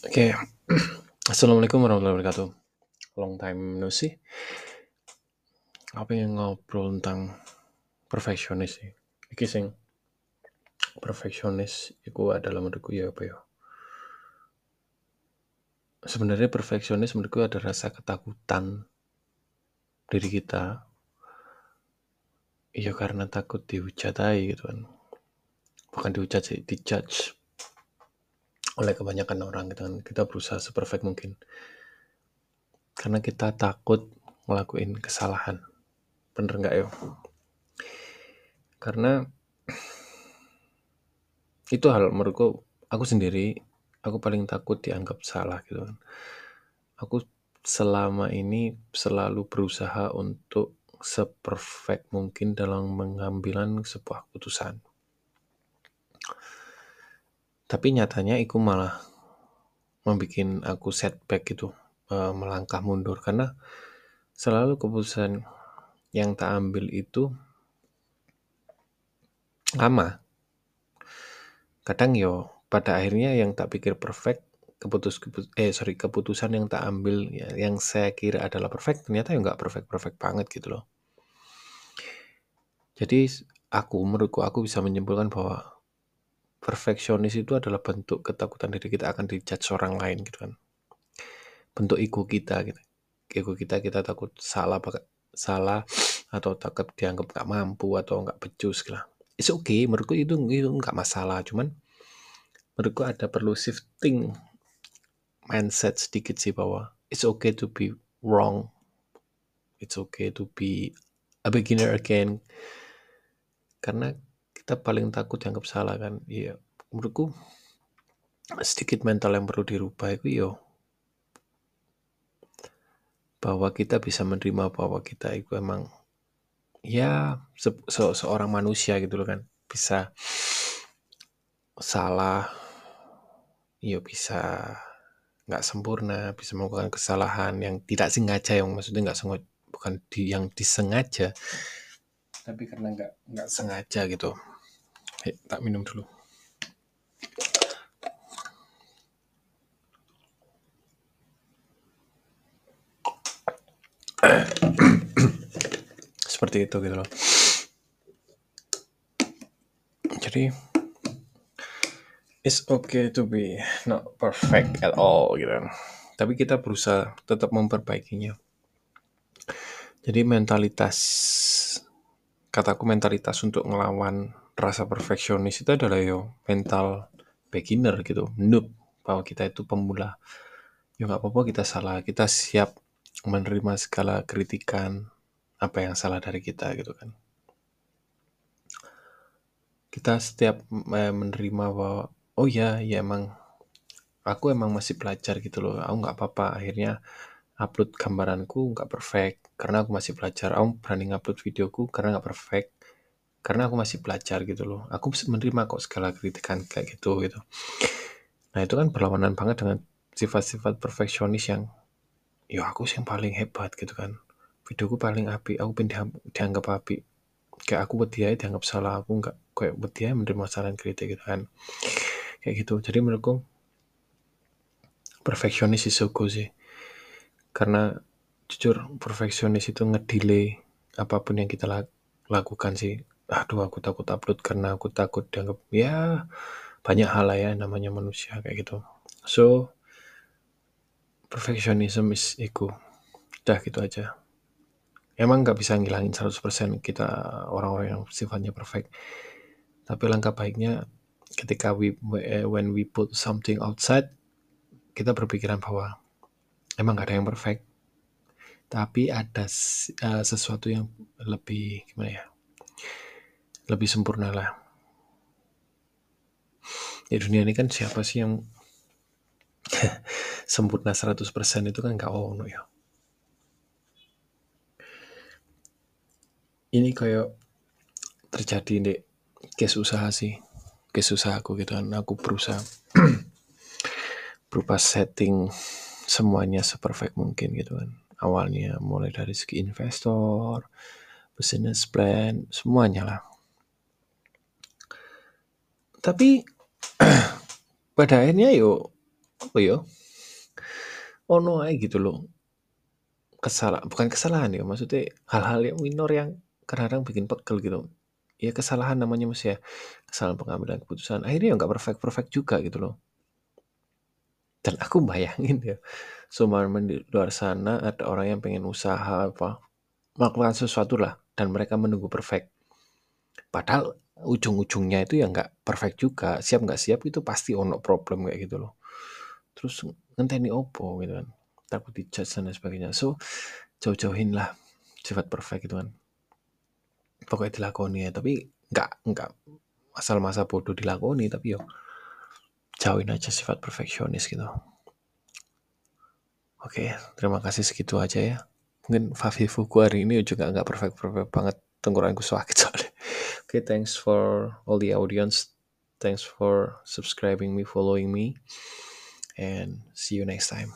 Oke, Assalamualaikum warahmatullahi wabarakatuh. Long time no see. Aku pengen ngobrol tentang perfeksionis sih. Iki sing perfeksionis itu adalah menurutku ya apa ya? Sebenarnya perfeksionis menurutku ada rasa ketakutan diri kita. Iya karena takut dihujat aja gitu kan. Bukan dihujat sih, dijudge oleh kebanyakan orang gitu kan. Kita berusaha seperfect mungkin. Karena kita takut ngelakuin kesalahan. Bener nggak ya? Karena itu hal menurutku aku sendiri aku paling takut dianggap salah gitu kan. Aku selama ini selalu berusaha untuk seperfect mungkin dalam mengambilan sebuah keputusan. Tapi nyatanya itu malah membuat aku setback gitu, uh, melangkah mundur karena selalu keputusan yang tak ambil itu lama. Kadang yo pada akhirnya yang tak pikir perfect keputus keput, eh sorry keputusan yang tak ambil ya, yang saya kira adalah perfect ternyata ya nggak perfect perfect banget gitu loh. Jadi aku menurutku aku bisa menyimpulkan bahwa perfeksionis itu adalah bentuk ketakutan diri kita akan dijudge orang lain gitu kan. Bentuk ego kita gitu. Ego kita kita takut salah salah atau takut dianggap nggak mampu atau nggak becus lah. It's okay, menurutku itu itu nggak masalah, cuman menurutku ada perlu shifting mindset sedikit sih bahwa it's okay to be wrong, it's okay to be a beginner again, karena kita paling takut dianggap salah kan, iya. Menurutku sedikit mental yang perlu dirubah itu yo bahwa kita bisa menerima bahwa kita itu emang ya se se seorang manusia gitu loh kan. Bisa salah ya bisa nggak sempurna bisa melakukan kesalahan yang tidak sengaja yang maksudnya nggak sengaja bukan di yang disengaja tapi karena nggak nggak sengaja gitu Hei, tak minum dulu. Seperti itu gitu loh. Jadi it's okay to be not perfect at all gitu. Tapi kita berusaha tetap memperbaikinya. Jadi mentalitas kataku mentalitas untuk ngelawan rasa perfeksionis itu adalah yo mental beginner gitu. Noob. Bahwa kita itu pemula. Ya nggak apa-apa kita salah. Kita siap menerima segala kritikan apa yang salah dari kita gitu kan. Kita setiap eh, menerima bahwa oh ya ya emang aku emang masih belajar gitu loh. Aku nggak apa-apa. Akhirnya upload gambaranku nggak perfect. Karena aku masih belajar. Aku berani upload videoku karena nggak perfect karena aku masih belajar gitu loh. Aku menerima kok segala kritikan kayak gitu gitu. Nah itu kan berlawanan banget dengan sifat-sifat perfeksionis yang ya aku sih yang paling hebat gitu kan. Videoku paling api aku pun dianggap api kayak aku buat dia dianggap salah aku nggak kayak buat dia menerima saran kritik gitu kan. Kayak gitu. Jadi menurutku perfeksionis itu sih. Karena jujur perfeksionis itu ngedelay apa pun yang kita lakukan sih aduh aku takut upload karena aku takut dianggap ya banyak hal lah ya namanya manusia kayak gitu. So perfectionism is ego. Udah gitu aja. Emang nggak bisa ngilangin 100% kita orang-orang yang sifatnya perfect. Tapi langkah baiknya ketika we eh, when we put something outside kita berpikiran bahwa emang gak ada yang perfect. Tapi ada uh, sesuatu yang lebih gimana ya lebih sempurna lah. Di dunia ini kan siapa sih yang sempurna 100% itu kan gak ono ya. Ini kayak terjadi di case usaha sih case usahaku gitu kan. Aku berusaha berupa setting semuanya seperfect mungkin gitu kan. Awalnya mulai dari segi investor business plan semuanya lah tapi pada akhirnya yuk apa ya ono aja gitu loh. Kesalahan bukan kesalahan ya maksudnya hal-hal yang minor yang kadang-kadang bikin pegel gitu. Ya kesalahan namanya mas ya. Kesalahan pengambilan keputusan. Akhirnya nggak perfect perfect juga gitu loh. Dan aku bayangin ya semua di luar sana ada orang yang pengen usaha apa melakukan sesuatu lah dan mereka menunggu perfect. Padahal ujung-ujungnya itu ya nggak perfect juga. Siap nggak siap itu pasti ono problem kayak gitu loh. Terus ngenteni opo gitu kan. Takut dijudge dan sebagainya. So jauh-jauhin lah sifat perfect gitu kan. Pokoknya dilakoni ya. Tapi nggak nggak asal masa bodoh dilakoni tapi yo jauhin aja sifat perfeksionis gitu. Oke terima kasih segitu aja ya. Mungkin Fafi Fuku hari ini juga nggak perfect perfect banget. Tengkorakku sakit okay, thanks for all the audience. Thanks for subscribing me following me and see you next time